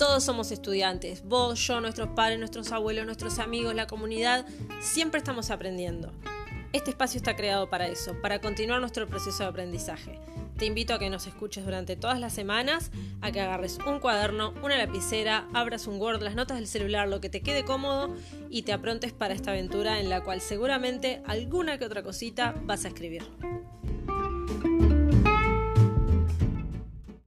Todos somos estudiantes, vos, yo, nuestros padres, nuestros abuelos, nuestros amigos, la comunidad, siempre estamos aprendiendo. Este espacio está creado para eso, para continuar nuestro proceso de aprendizaje. Te invito a que nos escuches durante todas las semanas, a que agarres un cuaderno, una lapicera, abras un Word, las notas del celular, lo que te quede cómodo y te aprontes para esta aventura en la cual seguramente alguna que otra cosita vas a escribir.